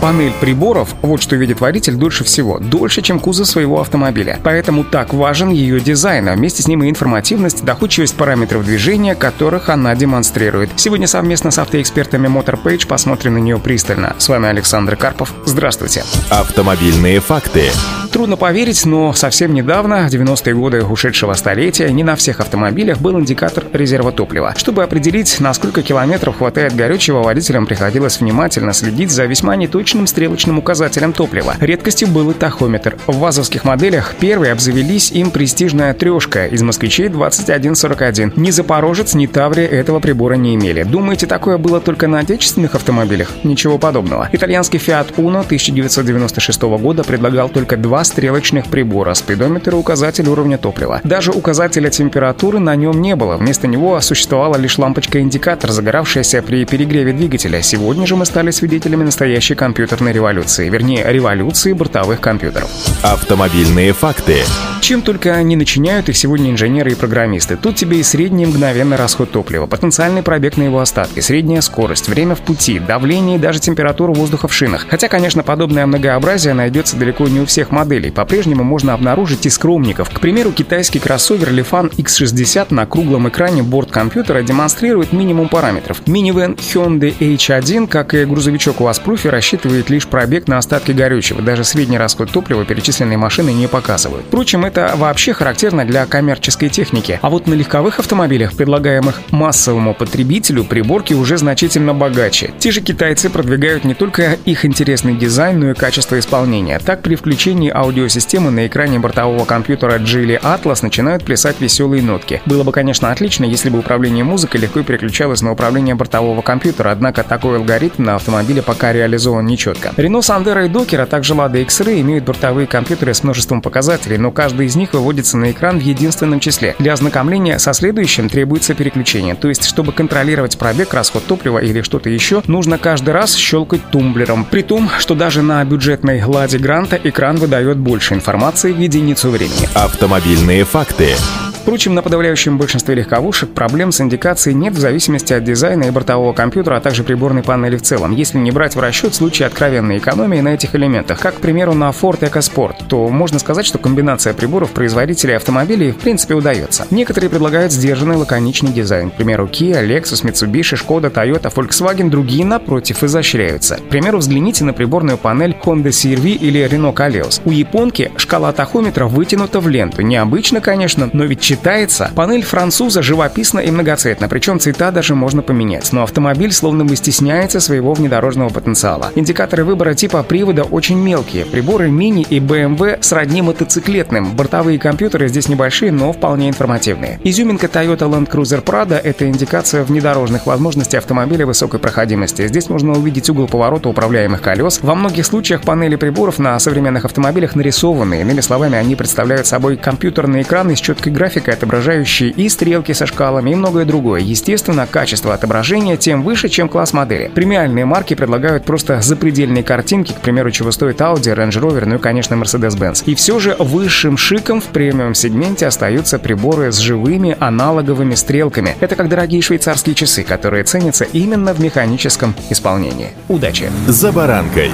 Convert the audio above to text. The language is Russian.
Панель приборов, вот что видит водитель дольше всего, дольше, чем кузов своего автомобиля. Поэтому так важен ее дизайн, а вместе с ним и информативность, доходчивость параметров движения, которых она демонстрирует. Сегодня совместно с автоэкспертами MotorPage посмотрим на нее пристально. С вами Александр Карпов. Здравствуйте. Автомобильные факты. Трудно поверить, но совсем недавно, в 90-е годы ушедшего столетия, не на всех автомобилях был индикатор резерва топлива. Чтобы определить, на сколько километров хватает горючего, водителям приходилось внимательно следить за весьма неточным стрелочным указателем топлива. Редкостью был и тахометр. В вазовских моделях первые обзавелись им престижная трешка из москвичей 2141. Ни Запорожец, ни Таврия этого прибора не имели. Думаете, такое было только на отечественных автомобилях? Ничего подобного. Итальянский Fiat Uno 1996 года предлагал только два стрелочных прибора, спидометр и указатель уровня топлива. Даже указателя температуры на нем не было. Вместо него существовала лишь лампочка-индикатор, загоравшаяся при перегреве двигателя. Сегодня же мы стали свидетелями настоящей компьютерной революции. Вернее, революции бортовых компьютеров. Автомобильные факты. Чем только они начиняют их сегодня инженеры и программисты. Тут тебе и средний мгновенный расход топлива, потенциальный пробег на его остатки, средняя скорость, время в пути, давление и даже температура воздуха в шинах. Хотя, конечно, подобное многообразие найдется далеко не у всех моделей. По-прежнему можно обнаружить и скромников. К примеру, китайский кроссовер Lifan X60 на круглом экране борт компьютера демонстрирует минимум параметров. Минивэн Hyundai H1, как и грузовичок у Аспруфи, рассчитывает лишь пробег на остатки горючего. Даже средний расход топлива перечисленные машины не показывают. Впрочем, это вообще характерно для коммерческой техники. А вот на легковых автомобилях, предлагаемых массовому потребителю, приборки уже значительно богаче. Те же китайцы продвигают не только их интересный дизайн, но и качество исполнения. Так, при включении аудиосистемы на экране бортового компьютера Geely Atlas начинают плясать веселые нотки. Было бы, конечно, отлично, если бы управление музыкой легко переключалось на управление бортового компьютера, однако такой алгоритм на автомобиле пока реализован нечетко. Renault Sandero и Docker, а также Lada X-Ray имеют бортовые компьютеры с множеством показателей, но каждый из них выводится на экран в единственном числе. Для ознакомления со следующим требуется переключение, то есть, чтобы контролировать пробег, расход топлива или что-то еще, нужно каждый раз щелкать тумблером. При том, что даже на бюджетной Ладе Гранта экран выдает больше информации в единицу времени. Автомобильные факты. Впрочем, на подавляющем большинстве легковушек проблем с индикацией нет в зависимости от дизайна и бортового компьютера, а также приборной панели в целом, если не брать в расчет случаи откровенной экономии на этих элементах. Как, к примеру, на Ford EcoSport, то можно сказать, что комбинация приборов производителей автомобилей в принципе удается. Некоторые предлагают сдержанный лаконичный дизайн. К примеру, Kia, Lexus, Mitsubishi, Skoda, Toyota, Volkswagen, другие, напротив, изощряются. К примеру, взгляните на приборную панель Honda CR-V или Renault Kaleos. У японки шкала тахометра вытянута в ленту. Необычно, конечно, но ведь читается. Панель француза живописна и многоцветна, причем цвета даже можно поменять. Но автомобиль словно бы стесняется своего внедорожного потенциала. Индикаторы выбора типа привода очень мелкие. Приборы мини и BMW сродни мотоциклетным. Бортовые компьютеры здесь небольшие, но вполне информативные. Изюминка Toyota Land Cruiser Prado — это индикация внедорожных возможностей автомобиля высокой проходимости. Здесь можно увидеть угол поворота управляемых колес. Во многих случаях панели приборов на современных автомобилях нарисованы. Иными словами, они представляют собой компьютерные экраны с четкой графикой графикой, отображающей и стрелки со шкалами, и многое другое. Естественно, качество отображения тем выше, чем класс модели. Премиальные марки предлагают просто запредельные картинки, к примеру, чего стоит Audi, Range Rover, ну и, конечно, Mercedes-Benz. И все же высшим шиком в премиум-сегменте остаются приборы с живыми аналоговыми стрелками. Это как дорогие швейцарские часы, которые ценятся именно в механическом исполнении. Удачи! За баранкой!